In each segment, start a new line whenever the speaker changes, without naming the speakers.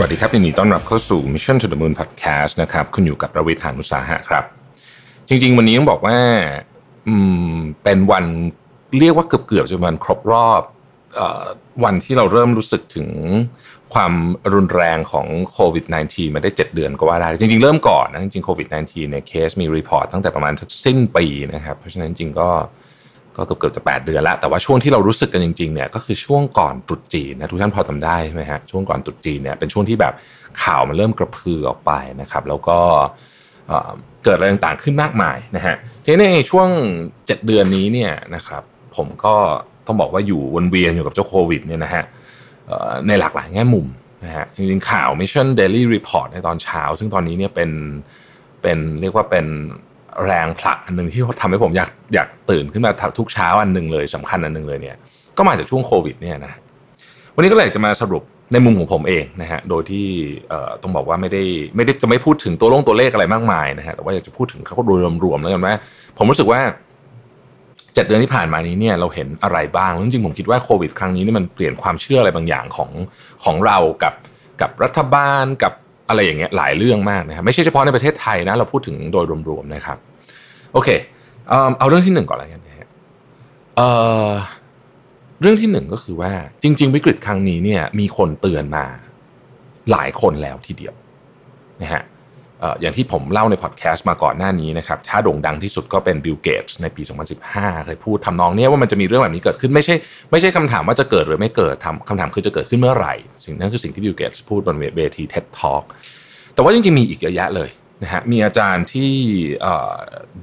สวัสดีครับยินดีต้อนรับเข้าสู่ Mission to the Moon Podcast นะครับคุณอยู่กับรวิศหาญอุตสาหะครับ จริง ๆ วันนี้ต้องบอกว่าอืมเป็นวันเรียกว่าเกือบๆจะเป็นวันครบรอบเออวันที่เราเริ่มรู้สึกถึงความรุนแรงของโควิด -19 มาได้ 7 เดือนก็ว่าได้ จริง ๆ เริ่มก่อนนะจริงๆโควิด -19 เนี่ยเคสมี report ตั้งแต่ประมาณสิ้นปีนะครับ เพราะฉะนั้นจริงก็ ก็เกือบเกือบจะ8เดือนแล้ว แต่ว่าช่วงที่เรารู้สึกกันจริงๆเนี่ยก็คือช่วงก่อนตรุษจีนนะทุกท่านพอจำได้ใช่ไหมฮะช่วงก่อนตรุษจีนเนี่ยเป็นช่วงที่แบบข่าวมันเริ่มกระพือออกไปนะครับ แล้วก็เเกิดอะไรต่างๆขึ้นมากมายนะฮะทีนี้ในช่วง 7 เดือนนี้เนี่ยนะครับผมก็ต้องบอกว่าอยู่วนเวียนอยู่กับเจ้าโควิดเนี่ยนะฮะในหลากหลายแง่มุมนะฮะจริงๆข่าว Mission Daily Report ในตอนเช้า ซึ่งตอนนี้เนี่ยเป็นเป็นเรียกว่าเป็น แรงผลักอันหนึ่งที่ทำให้ผมอยากอยากตื่นขึ้นมาทุกเช้าอันหนึ่งเลยสำคัญอันหนึ่งเลยเนี่ยก็มาจากช่วงโควิดเนี่ยนะวันนี้ก็เลยจะมาสรุปในมุมของผมเองนะฮะโดยที่ต้องบอกว่าไม่ได้ไม่ได้จะไม่พูดถึงตัวลงตัวเลขอะไรมากมายนะฮะแต่ว่าอยากจะพูดถึงเขาโดยรวมๆแล้วกันว่าผมรู้สึกว่าเจ็ดเดือนที่ผ่านมานี้เนี่ยเราเห็นอะไรบ้างจริงๆผมคิดว่าโควิด ครั้งนี้นี่มันเปลี่ยนความเชื่ออะไรบางอย่างของของเรากับกับรัฐบาลกับอะไรอย่างเงี้ยหลายเรื่องมากนะครับไม่ใช่เฉพาะในประเทศไทยนะเราพูดถึงโดยรวมๆนะครับ โอเคเอาเรื่องที่หนึ่งก่อนแล้วกันนะฮะเรื่องที่หนึ่งก็คือว่าจริง ๆ วิกฤตครั้งนี้เนี่ย มีคนเตือนมาหลายคนแล้วทีเดียวนะฮะอย่างที่ผมเล่าในพอดแคสต์มาก่อนหน้านี้นะครับถ้าโด่งดังที่สุดก็เป็นบิลเกตส์ในปี 2015 เคยพูดทำนองเนี้ยว่ามันจะมีเรื่องแบบนี้เกิดขึ้นไม่ใช่ไม่ใช่คำถามว่าจะเกิดหรือไม่เกิดทำคำถามคือจะเกิดขึ้นเมื่อไหร่ สิ่งนั้นคือสิ่งที่บิลเกตส์พูดบนเวที TED Talk แต่ว่าจริงๆมีอีกเยอะแยะเลย นะฮะมีอาจารย์ที่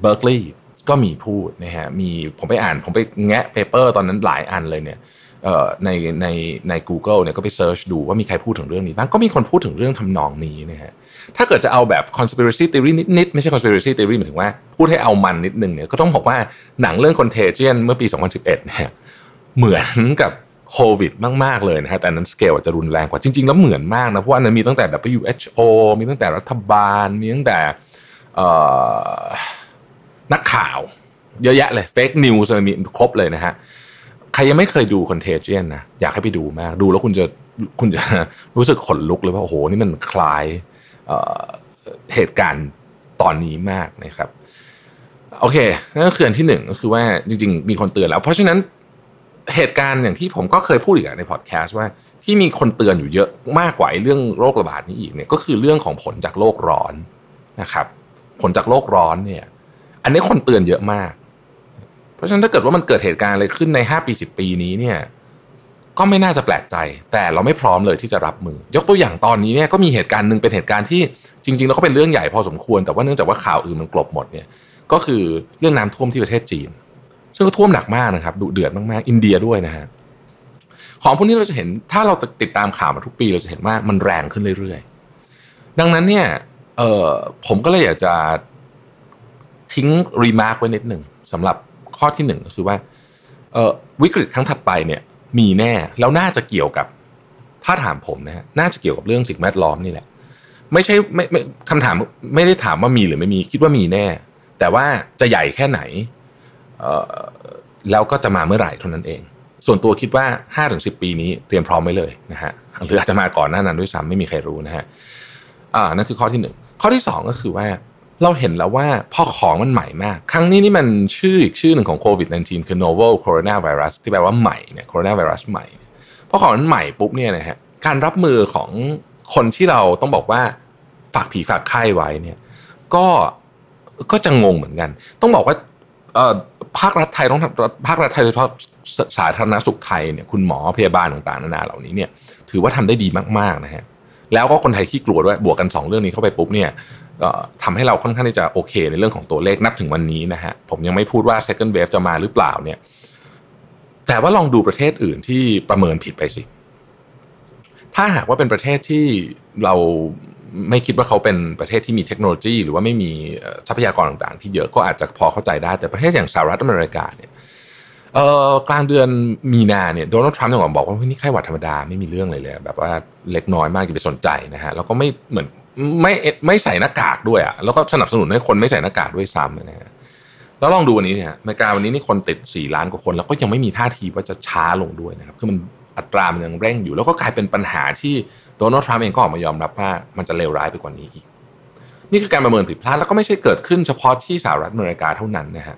เบิร์กลีย์ก็มีพูดนะฮะมีผมไปอ่านผมไปแงะ paper ตอนนั้นหลายอันเลยเนี่ยในในใน Google เนี่ยก็ไป search ดูว่ามีใครพูดถึงเรื่องนี้บ้างก็มีคนพูดถึงเรื่องทำนองนี้นะฮะถ้าเกิดจะเอาแบบ conspiracy theory นิดๆ ไม่ใช่ conspiracy theory หมายถึงว่าพูดให้เอามันนิดนึงเนี่ยก็ต้องบอกว่าหนังเรื่อง Contagion เมื่อปี 2011 เนี่ยเหมือนกับ โควิดมากๆเลยนะฮะแต่นั้นสเกลจะรุนแรงกว่าจริง ๆ แล้วเหมือนมากนะ เพราะว่านั้นมีตั้งแต่ WHO มีตั้งแต่รัฐบาล มีตั้งแต่นักข่าว เยอะแยะเลยเฟกนิวส์มีครบเลยนะฮะใครยังไม่เคยดู Contagion นะอยากให้ไปดูมากดูแล้วคุณจะคุณจะรู้สึกขนลุกเลยว่าโอ้โหนี่มันคล้ายเหตุการณ์ตอนนี้มากนะครับ โอเคนั่นก็คืออันที่หนึ่งก็คือว่าจริง ๆ มีคนเตือนแล้ว เพราะฉะนั้น เหตุการณ์อย่างที่ผมก็เคยพูดอีกในพอดแคสต์ว่าที่มีคนเตือนอยู่เยอะมากกว่าเรื่องโรคระบาดนี้อีกเนี่ยก็คือเรื่องของผลจากโลกร้อนนะครับ ผลจากโลกร้อนเนี่ย อันนี้คนเตือนเยอะมาก เพราะฉะนั้นถ้าเกิดว่ามันเกิดเหตุการณ์อะไรขึ้นใน 5 ปี 10 ปีนี้เนี่ย ก็ไม่น่าจะแปลกใจ แต่เราไม่พร้อมเลยที่จะรับมือ ยกตัวอย่างตอนนี้เนี่ยก็มีเหตุการณ์หนึ่งเป็นเหตุการณ์ที่จริงๆแล้วก็เป็นเรื่องใหญ่พอสมควร แต่ว่าเนื่องจากว่าข่าวอื่นมันกลบหมดเนี่ย ก็คือเรื่องน้ำท่วมที่ประเทศจีน ซึ่งก็ท่วมหนักมากนะครับดุเดือดมากๆ อินเดียด้วยนะฮะของพวกนี้เราจะเห็นถ้าเราติดตามข่าวมาทุกปีเราจะเห็นว่ามันแรงขึ้นเรื่อยๆ ดังนั้นเนี่ยเออผมก็เลยอยากจะทิ้ง remark ไว้นิดหนึ่งสำหรับข้อที่หนึ่งก็คือว่าเออวิกฤตครั้งถัดไปเนี่ยมีแน่แล้วน่าจะเกี่ยวกับถ้าถามผมนะฮะน่าจะเกี่ยวกับเรื่องสิ่งแวดล้อมนี่แหละ ไม่ใช่ไม่ไม่คำถามไม่ได้ถามว่ามีหรือไม่มีคิดว่ามีแน่ แต่ว่าจะใหญ่แค่ไหน แล้วก็จะมาเมื่อไหร่เท่านั้นเอง ส่วนตัวคิดว่า5ถึง10 ปีนี้เตรียมพร้อมไว้เลยนะฮะหรืออาจจะมาก่อนหน้านั้นด้วยซ้ำไม่มีใครรู้นะฮะอ่านั่นคือข้อที่หนึ่งข้อที่สองก็คือว่าเราเห็นแล้วว่าพอของมันใหม่มาก ครั้งนี้นี่มันชื่ออีกชื่อหนึ่งของโควิด -19 คือ novel coronavirus ที่แปลว่าใหม่เนี่ย coronavirus ใหม่พอของมันใหม่ปุ๊บเนี่ยนะฮะการรับมือของคนที่เราต้องบอกว่าฝากผีฝากไข้ไว้เนี่ย ก็ก็จะงงเหมือนกัน ต้องบอกว่า ภาครัฐไทยต้องภาครัฐไทยโดยเฉพาะสาธารณสุขไทยเนี่ยคุณหมอพยาบาลต่างๆนานาเหล่านี้เนี่ยถือว่าทำได้ดีมากๆนะฮะแล้วก็คนไทยขี้กลัวด้วยบวกกัน 2 เรื่องนี้เข้าไปปุ๊บเนี่ยทำให้เราค่อนข้างที่จะโอเค ในเรื่องของตัวเลขนับถึงวันนี้นะฮะผมยังไม่พูดว่า second wave จะมาหรือเปล่าเนี่ยแต่ว่าลองดูประเทศอื่นที่ประเมินผิดไปสิ ถ้าหากว่าเป็นประเทศที่เรา ไม่คิดว่าเขาเป็นประเทศที่มีเทคโนโลยี หรือว่าไม่มีทรัพยากรต่างๆ ที่เยอะก็อาจจะพอเข้าใจได้แต่ประเทศอย่างสหรัฐอเมริกาเนี่ยกลางเดือนมีนาเนี่ยโดนัลด์ทรัมป์ยังบอกว่านี่ไข้หวัดธรรมดาไม่มีเรื่องเลยเลยแบบว่าเล็กน้อยมากอย่าไปสนใจนะฮะแล้วก็ไม่เหมือนไม่ไม่ใส่หน้ากากด้วยอะแล้วก็สนับสนุนให้คนไม่ใส่หน้ากากด้วยซ้ำนะฮะแล้วลองดูวันนี้เนี่ยเมกาวันนี้นี่คนติด 4 ล้านกว่าคน แล้วก็ยังไม่มีท่าทีว่าจะช้าลงด้วยนะครับคือมันอัตรามันยังเร่งอยู่ แล้วก็กลายเป็นปัญหาที่ โดนัลด์ทรัมป์เองก็ออกมายอมรับว่ามันจะเลวร้ายไปกว่านี้อีก นี่คือการประเมินผิดพลาดแล้วก็ไม่ใช่เกิดขึ้นเฉพาะที่สหรัฐอเมริกาเท่านั้นนะฮะ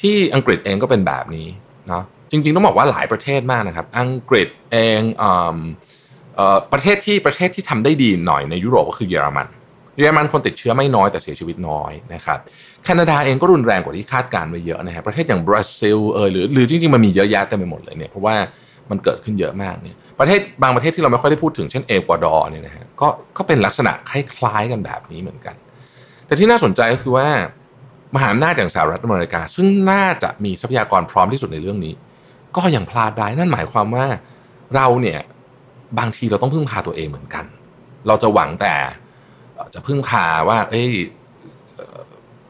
ที่อังกฤษเองก็เป็นแบบนี้เนาะจริง ๆ ต้องบอกว่าหลายประเทศมากนะครับ อังกฤษเองประเทศที่ประเทศที่ทำได้ดีหน่อยในยุโรปก็คือเยอรมันเยอรมันคนติดเชื้อไม่น้อยแต่เสียชีวิตน้อยนะครับแคนาดาเองก็รุนแรงกว่าที่คาดการไว้เยอะนะฮะประเทศอย่างบราซิลเออหรือหรือจริงๆมันมีเยอะแยะเต็มไปหมดเลยเนี่ยเพราะว่า มันเกิดขึ้นเยอะมากเนี่ยประเทศบางประเทศที่เราไม่ค่อยได้พูดถึงเช่นเอกวาดอร์เนี่ยนะฮะก็ก็เป็นลักษณะคล้ายๆกันแบบนี้เหมือนกัน แต่ที่น่าสนใจก็คือว่ามหาอำนาจอย่างสหรัฐอเมริกา ซึ่งน่าจะมีทรัพยากรพร้อมที่สุดในเรื่องนี้ ก็ยังพลาดได้นั่นหมายความว่าเราเนี่ยบางทีเราต้องพึ่งพาตัวเองเหมือนกัน เราจะหวังแต่จะพึ่งพาว่า เอ้ย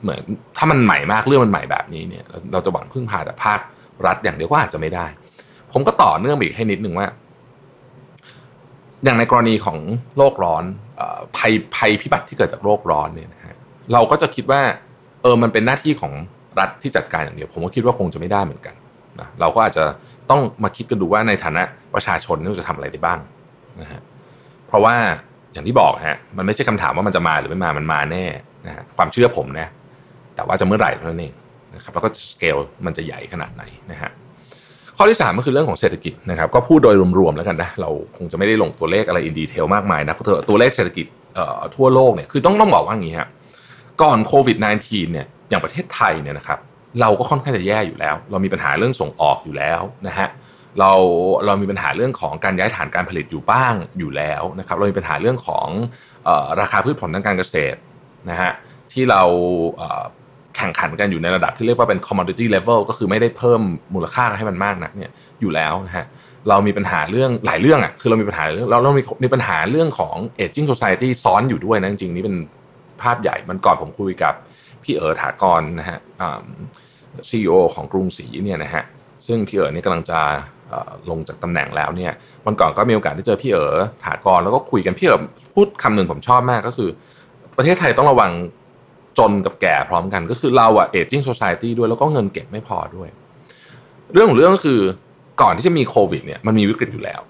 เหมือนถ้ามันใหม่มากเรื่องมันใหม่แบบนี้เนี่ย เราจะหวังพึ่งพาแต่ภาครัฐอย่างเดียวก็อาจจะไม่ได้ ผมก็ต่อเนื่องอีกให้นิดนึงว่า อย่างในกรณีของโลกร้อนภัยภัยพิบัติที่เกิดจากโลกร้อนเนี่ยนะฮะเราก็จะคิดว่า เออมันเป็นหน้าที่ของรัฐที่จัดการอย่างเดียว ผมก็คิดว่าคงจะไม่ได้เหมือนกันนะเราก็อาจจะต้องมาคิดกันดูว่าในฐานะประชาชนเราจะทำอะไรได้บ้างนะฮะเพราะว่าอย่างที่บอกฮะมันไม่ใช่คำถามว่ามันจะมาหรือไม่มามันมาแน่นะฮะความเชื่อผมนะแต่ว่าจะเมื่อไหร่เท่านั้นเองนะครับแล้วก็สเกลมันจะใหญ่ขนาดไหนนะฮะ ข้อที่ 3 ก็คือเรื่องของเศรษฐกิจนะครับก็พูดโดยรวมๆแล้วกันนะเราคงจะไม่ได้ลงตัวเลขอะไรอินดีเทลมากมายนะเพราะตัวเลขเศรษฐกิจทั่วโลกเนี่ยคือต้องต้องบอกว่าอย่างนี้ฮะก่อนโควิด -19 เนี่ยอย่างประเทศไทยเนี่ยนะครับเราก็ค่อนข้างจะแย่อยู่แล้ว เรามีปัญหาเรื่องส่งออกอยู่แล้วนะฮะเราเรามีปัญหาเรื่องของการย้ายฐานการผลิตอยู่บ้างอยู่แล้วนะครับเรามีปัญหาเรื่องของออราคาพืชผลทางการเกษตรนะฮะที่เรา แข่งขันกันอยู่ในระดับที่เรียกว่าเป็น commodity level ก็คือไม่ได้เพิ่มมูลค่าให้มันมากนักเนี่ยอยู่แล้วนะฮะเรามีปัญหาเรื่องหลายเรื่องอะคือเรามีปัญหาเรื่องเราเรามีมีปัญหาเรื่องของ aging society ซ้อนอยู่ด้วยนะจริงๆนี่เป็นภาพใหญ่มันก่อนผมคุยกับพี่เอ๋อถากรนะฮะซีอีโอของกรุงศรีเนี่ยนะฮะซึ่งพี่เอ๋อนี่กำลังจะลงจากตำแหน่งแล้วเนี่ยวันก่อนก็มีโอกาสได้เจอพี่เอ๋อถากรแล้วก็คุยกันพี่เอ๋อพูดคำหนึ่งผมชอบมากก็คือ ประเทศไทยต้องระวัง จนกับแก่พร้อมกัน ก็คือเราอะเอจิ้งโซซายตี้ด้วยแล้วก็เงินเก็บไม่พอด้วย เรื่องของเรื่องก็คือก่อนที่จะมีโควิดเนี่ยมันมีวิกฤตอยู่แล้ว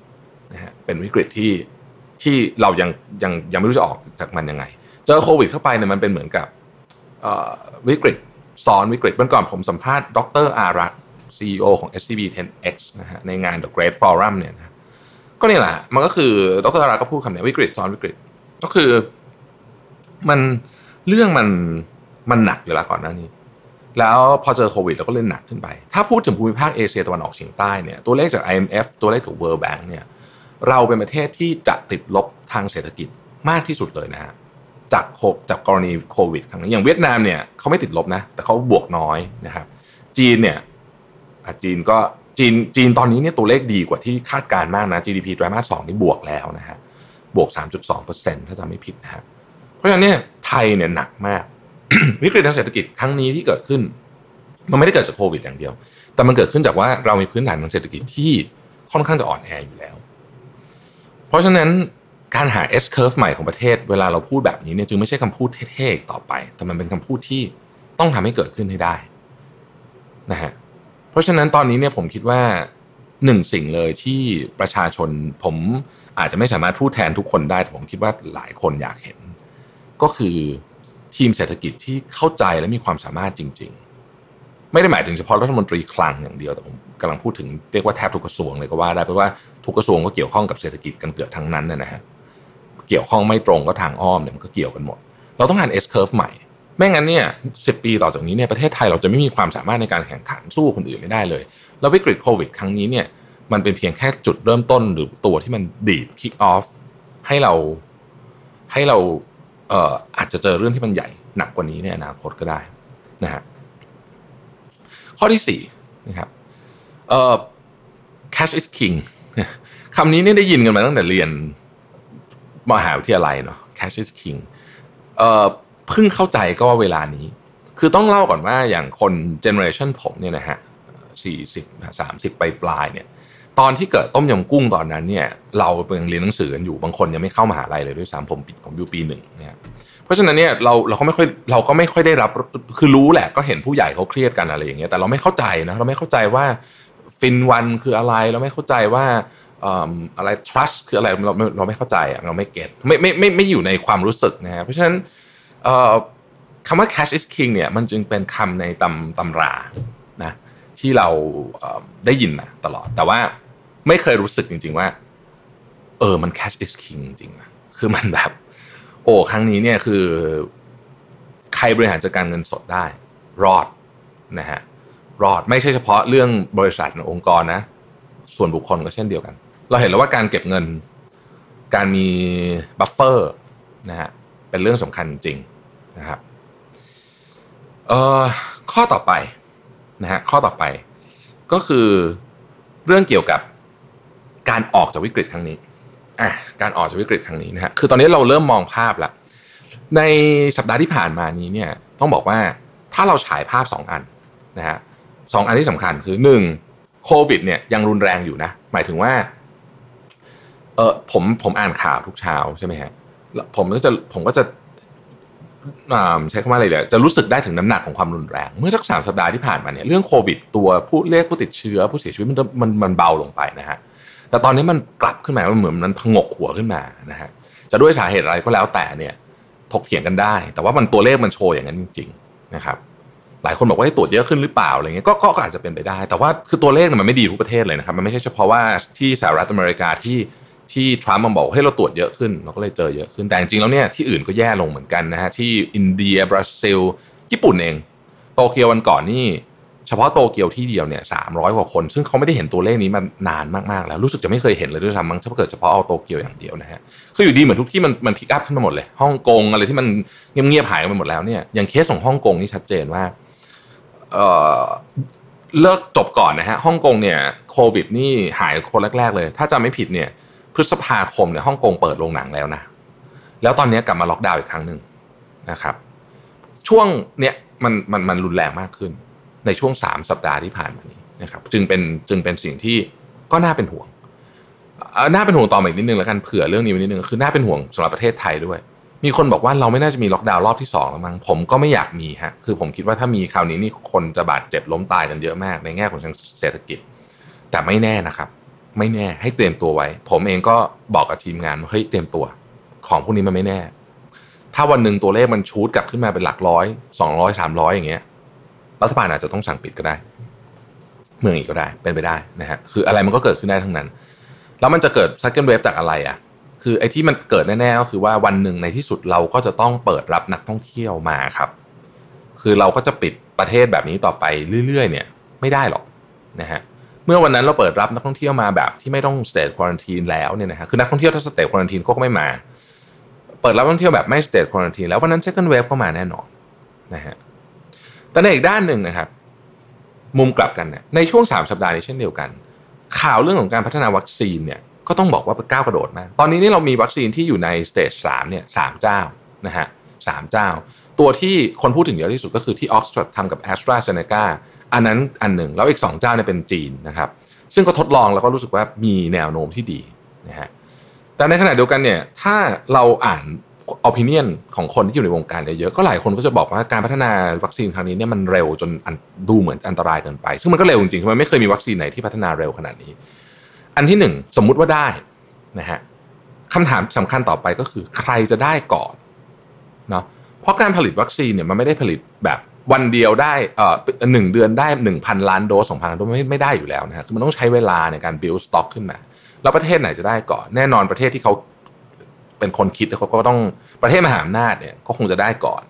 นะฮะเป็นวิกฤตที่ที่เรายังยังยังไม่รู้จะออกจากมันยังไง เจอโควิดเข้าไปเนี่ยมันเป็นเหมือนกับวิกฤตซ้อนวิกฤตเมื่อก่อนผมสัมภาษณ์ดรอารัก CEO ของ SCB 10X นะฮะในงาน The Great Forum เนี่ยนะก็นี่แหละมันก็คือดรอารักก็พูดคำนี้วิกฤตซ้อนวิกฤต ก็คือมัน เรื่องมันมันหนักอยู่แล้วก่อนหน้านี้ แล้วพอเจอโควิดเราก็เลยหนักขึ้นไป ถ้าพูดถึงภูมิภาคเอเชียตะวันออกเฉียงใต้เนี่ยตัวเลขจาก IMF ตัวเลขจาก World Bank เนี่ยเราเป็นประเทศที่จะติดลบทางเศรษฐกิจมากที่สุดเลยนะฮะจากโคจากกรณีโควิดครั้งนี้อย่างเวียดนามเนี่ยเขาไม่ติดลบนะ แต่เขาบวกน้อยนะครับ จีนเนี่ยจีนก็จีนจีนตอนนี้เนี่ยตัวเลขดีกว่าที่คาดการมากนะ GDP ไตรมาสสองนี่บวกแล้วนะฮะบวก 3.2%ถ้าจำไม่ผิดนะฮะเพ ราะฉะนั้นเนี่ยไทยเนี่ยหนักมาก วิกฤตทางเศรษฐกิจครั้งนี้ที่เกิดขึ้น มันไม่ได้เกิดจากโควิดอย่างเดียว แต่มันเกิดขึ้นจากว่าเรามีพื้นฐานทางเศรษฐกิจที่ค่อนข้างจะอ่อนแออยู่แล้ว เพราะฉะนั้นการหา S curve ใหม่ของประเทศ เวลาเราพูดแบบนี้เนี่ยจึงไม่ใช่คำพูดเท่ๆต่อไป แต่มันเป็นคำพูดที่ต้องทำให้เกิดขึ้นให้ได้นะฮะเพราะฉะนั้นตอนนี้เนี่ยผมคิดว่าหนึ่งสิ่งเลยที่ประชาชนผมอาจจะไม่สามารถพูดแทนทุกคนได้แต่ผมคิดว่าหลายคนอยากเห็น ก็คือทีมเศรษฐกิจที่เข้าใจและมีความสามารถจริง ๆ ไม่ได้หมายถึงเฉพาะรัฐมนตรีคลังอย่างเดียวแต่ผมกำลังพูดถึงเรียกว่าแทบทุกกระทรวงเลยก็ว่าได้เพราะว่าทุกกระทรวงก็เกี่ยวข้องกับเศรษฐกิจกันเกือบทั้งนั้นนะฮะเกี่ยวข้องไม่ตรงก็ทางอ้อมเนี่ยมันก็เกี่ยวกันหมด เราต้องการ S curve ใหม่ไม่งั้นเนี่ยสิปีต่อจากนี้เนี่ยประเทศไทยเราจะไม่มีความสามารถในการแข่งขันสู้คนอื่นไม่ได้เลย แล้ววิกฤตโควิดครั้งนี้เนี่ยมันเป็นเพียงแค่จุดเริ่มต้นหรือตัวที่มันดีดคิกออฟให้เราให้เรา อาจจะเจอเรื่องที่มันใหญ่หนักกว่านี้ในอนาคตก็ได้นะฮะข้อที่สี่นะครับเอ่อ cash is king คำนี้เนี่ยได้ยินกันมาตั้งแต่เรียนมหาวิทยาลัยเนาะ cash is king เอ่อเพิ่งเข้าใจก็ว่าเวลานี้ คือต้องเล่าก่อนว่าอย่างคนเจเนอเรชันผมเนี่ยนะฮะสี่สิบสามสิบปลายปลายเนี่ย ตอนที่เกิดต้มยำกุ้งตอนนั้นเนี่ยเรายังเรียนหนังสือกันอยู่บางคนยังไม่เข้ามหาลัยเลยด้วยซ้ำผมผมอยู่ปีหนึ่งเนี่ยเพราะฉะนั้นเนี่ยเราเราก็ไม่ค่อยเราก็ไม่ค่อยได้รับคือรู้แหละก็เห็นผู้ใหญ่เขาเครียดกันอะไรอย่างเงี้ยแต่เราไม่เข้าใจนะเราไม่เข้าใจว่าฟินวันคืออะไรเราไม่เข้าใจว่าอะไร trust คืออะไรเราเราไม่เข้าใจเราไม่เก็ตไม่ไม่ไม่ไม่อยู่ในความรู้สึกนะฮะเพราะฉะนั้นคำว่า cash is king เนี่ยมันจึงเป็นคำในตำตำรานะที่เราได้ยินมาตลอดแต่ว่า ไม่เคยรู้สึกจริง ๆ ว่า เออมัน cash is king จริงๆคือมันแบบ โอ้ครั้งนี้เนี่ยคือ ใครบริหารจัดการเงินสดได้ รอดนะฮะรอดไม่ใช่เฉพาะเรื่องบริษัทองค์กรนะ ส่วนบุคคลก็เช่นเดียวกัน เราเห็นแล้วว่าการเก็บเงิน การมีบัฟเฟอร์นะฮะเป็นเรื่องสำคัญจริงนะครับเอ่อข้อต่อไปนะฮะข้อต่อไปก็คือเรื่องเกี่ยวกับ การออกจากวิกฤตครั้งนี้อะการออกจากวิกฤตครั้งนี้นะฮะคือตอนนี้เราเริ่มมองภาพล้วในสัปดาห์ที่ผ่านมานี้เนี่ยต้องบอกว่าถ้าเราฉายภาพสองอันนะฮะสองอันที่สำคัญคือหนึ่งโควิดเนี่ยยังรุนแรงอยู่นะ หมายถึงว่าเออผมผมอ่านข่าวทุกเช้าใช่ไหมฮะผมก็จะผมก็จะใช้คำว่าอะไรเลยจะรู้สึกได้ถึงน้ำหนักของความรุนแรง เมื่อสักสามสัปดาห์ที่ผ่านมาเนี่ยเรื่องโควิด ตัวผู้เลขผู้ติดเชื้อผู้เสียชีวิตมันมันมันเบาลงไปนะฮะ แต่ตอนนี้มันกลับขึ้นมามันเหมือนมันพงกหัวขึ้นมานะฮะจะด้วยสาเหตุอะไรก็แล้วแต่เนี่ยถกเถียงกันได้ แต่ว่ามันตัวเลขมันโชว์อย่างนั้นจริง ๆ นะครับหลายคนบอกว่าให้ตรวจเยอะขึ้นหรือเปล่าอะไรเงี้ยก็ก็อาจจะเป็นไปได้ แต่ว่าคือตัวเลขมันไม่ดีทุกประเทศเลยนะครับมันไม่ใช่เฉพาะว่าที่สหรัฐอเมริกาที่ที่ทรัมป์มันบอกให้เราตรวจเยอะขึ้น เราก็เลยเจอเยอะขึ้นแต่จริงๆแล้วเนี่ยที่อื่นก็แย่ลงเหมือนกันนะฮะที่อินเดียบราซิลญี่ปุ่นเองโตเกียววันก่อนนี่ เฉพาะโตเกียวที่เดียวเนี่ยสามร้อยกว่าคน ซึ่งเขาไม่ได้เห็นตัวเลขนี้มานานมากๆแล้วรู้สึกจะไม่เคยเห็นเลยด้วยซ้ำมั้งถ้าเกิดเฉพาะเอาโตเกียวอย่างเดียวนะฮะคืออยู่ดีเหมือนทุกที่มันมัน pick up ขึ้นมาหมดเลยฮ่องกงอะไรที่มันเงียบๆหายไปหมดแล้วเนี่ยอย่างเคสของฮ่องกงนี่ชัดเจนว่าเออเลิกจบก่อนนะฮะฮ่องกงเนี่ยโควิดนี่หายคนแรก ๆ เลย ถ้าจำไม่ผิดเนี่ยพฤษภาคมเนี่ยฮ่องกงเปิดโรงหนังแล้วนะแล้วตอนนี้กลับมาล็อกดาวน์อีกครั้งหนึ่งนะครับ ช่วงเนี้ยมันมันมันรุนแรงมากขึ้น ในช่วงสามสัปดาห์ที่ผ่านมานี้นะครับจึงเป็นจึงเป็นสิ่งที่ก็น่าเป็นห่วงน่าเป็นห่วงต่อมาอีกนิดนึงแล้วกันเผื่อเรื่องนี้ไว้นิดนึงคือน่าเป็นห่วงสำหรับประเทศไทยด้วย มีคนบอกว่าเราไม่น่าจะมีล็อกดาวน์รอบที่2แล้วมั้งผมก็ไม่อยากมีฮะคือผมคิดว่าถ้ามีคราวนี้นี่คนจะบาดเจ็บล้มตายกันเยอะมาก ในแง่ของเศรษฐกิจ แต่ไม่แน่นะครับ ไม่แน่ให้เตรียมตัวไว้ ผมเองก็บอกกับทีมงานว่าเฮ้ยเตรียมตัว ของพวกนี้มันไม่แน่ ถ้าวันหนึ่งตัวเลขมันชูดกลับขึ้นมาเป็นหลักร้อยสองร้อยสามร้อยอย่างเงี้ย รัฐบาลอาจจะต้องสั่งปิดก็ได้ เมืองอีกก็ได้เป็นไปได้นะฮะคืออะไรมันก็เกิดขึ้นได้ทั้งนั้น แล้วมันจะเกิด second wave จากอะไรอะคือไอ้ที่มันเกิดแน่ๆก็คือว่าวันหนึ่งในที่สุดเราก็จะต้องเปิดรับนักท่องเที่ยวมาครับ คือเราก็จะปิดประเทศแบบนี้ต่อไปเรื่อย ๆ เนี่ย ไม่ได้หรอกนะฮะเมื่อวันนั้นเราเปิดรับนักท่องเที่ยวมาแบบที่ไม่ต้อง state quarantine แล้วเนี่ยนะฮะคือนักท่องเที่ยวถ้า state quarantine ก็ไม่มา เปิดรับนักท่องเที่ยวแบบไม่ state quarantine แล้ววันนั้น second wave ก็มาแน่นอนนะฮะ แต่ในอีกด้านหนึ่งนะครับ มุมกลับกันเนี่ยในช่วง 3 สัปดาห์นี้เช่นเดียวกัน ข่าวเรื่องของการพัฒนาวัคซีนเนี่ยก็ต้องบอกว่าก้าวกระโดดมากตอนนี้นี่เรามีวัคซีนที่อยู่ใน stage สามเนี่ยสามเจ้านะฮะสามเจ้า ตัวที่คนพูดถึงเยอะที่สุดก็คือที่ออกซฟอร์ดทำกับแอสตราเซเนกาอันนั้นอันหนึ่งแล้วอีก 2 เจ้าเนี่ยเป็นจีนนะครับ ซึ่งก็ทดลองแล้วก็รู้สึกว่ามีแนวโน้มที่ดีนะฮะแต่ในขณะเดียวกันเนี่ยถ้าเราอ่าน อภินิยนของคนที่อยู่ในวงการเยอะก็หลายคนก็จะบอกว่าการพัฒนาวัคซีนครั้งนี้เนี่ยมันเร็วจนดูเหมือนอันตรายเกินไป ซึ่งมันก็เร็วจริงๆมันไม่เคยมีวัคซีนไหนที่พัฒนาเร็วขนาดนี้ อันที่หนึ่งสมมุติว่าได้นะฮะคำถามสำคัญต่อไปก็คือใครจะได้ก่อนเนาะเพราะการผลิตวัคซีนเนี่ยมันไม่ได้ผลิตแบบวันเดียวได้เอ่อหนึ่งเดือนได้หนึ่งพันล้านโดสสองพันล้านโดสไม่ไม่ได้อยู่แล้วนะฮะคือมันต้องใช้เวลาในการ build stock ขึ้นมา แล้วประเทศไหนจะได้ก่อน แน่นอนประเทศที่เขา เป็นคนคิดเขาก็ต้องประเทศมหาอำนาจเนี่ยก็คงจะได้ก่อน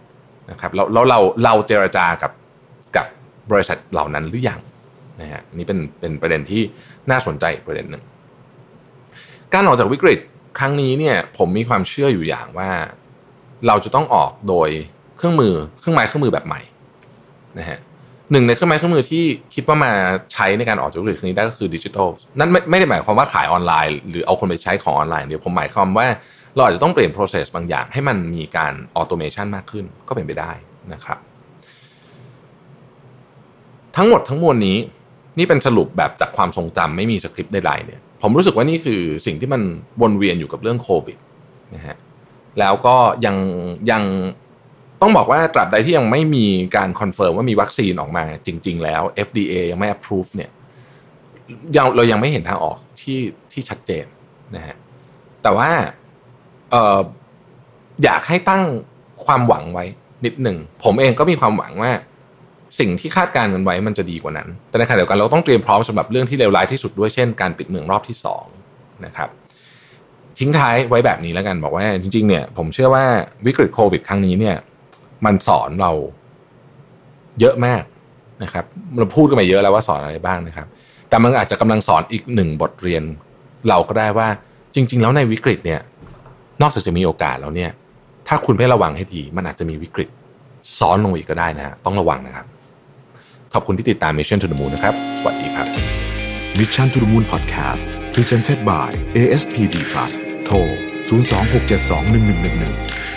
นะครับแล้วแล้วเราเราเจรจากับกับบริษัทเหล่านั้นหรือยังนะฮะนี่เป็นเป็นประเด็นที่น่าสนใจประเด็นหนึ่งการออกจากวิกฤตครั้งนี้เนี่ยผมมีความเชื่ออยู่อย่างว่า เราจะต้องออกโดยเครื่องมือเครื่องไม้เครื่องมือแบบใหม่นะฮะหนึ่งในเครื่องไม้เครื่องมือที่คิดว่ามาใช้ในการออกจากวิกฤตครั้งนี้ได้ก็คือดิจิทัลนั่นไม่ไม่ได้หมายความว่าขายออนไลน์ หรือเอาคนไปใช้ของออนไลน์เดียวผมหมายความว่า เราอาจจะต้องเปลี่ยน process บางอย่าง ให้มันมีการ automation มากขึ้นก็เป็นไปได้นะครับ ทั้งหมดทั้งมวลนี้นี่เป็นสรุปแบบจากความทรงจำไม่มีสคริปต์ใดๆเนี่ยผมรู้สึกว่านี่คือสิ่งที่มันวนเวียนอยู่กับเรื่องโควิดนะฮะแล้วก็ยังยังต้องบอกว่าตราบใดที่ยังไม่มีการ confirm ว่ามีวัคซีนออกมาจริง ๆ แล้ว FDA ยังไม่ approve เนี่ยยังเรายังไม่เห็นทางออกที่ที่ชัดเจนนะฮะแต่ว่า อยากให้ตั้งความหวังไว้นิดหนึ่งผมเองก็มีความหวังว่า สิ่งที่คาดการณ์กันไว้มันจะดีกว่านั้น แต่ในขณะเดียวกันเราต้องเตรียมพร้อมสำหรับเรื่องที่เลวร้ายที่สุดด้วยเช่นการปิดเมืองรอบที่สองนะครับทิ้งท้ายไว้แบบนี้แล้วกันบอกว่าจริง ๆ เนี่ย ผมเชื่อว่าวิกฤตโควิด ครั้งนี้เนี่ย มันสอนเราเยอะมากนะครับเราพูดกันมาเยอะแล้วว่าสอนอะไรบ้างนะครับ แต่มันอาจจะกำลังสอนอีกหนึ่งบทเรียน เราก็ได้ว่าจริง ๆ แล้วในวิกฤตเนี่ย นอกจากจะมีโอกาสแล้วเนี่ย ถ้าคุณไม่ระวังให้ดี มันอาจจะมีวิกฤตซ้อนลงอีกก็ได้นะฮะต้องระวังนะครับ ขอบคุณที่ติดตาม Mission to the Moon นะครับสวัสดีครับ
Mission to the Moon Podcast Presented by ASPD Plus โทร 026721111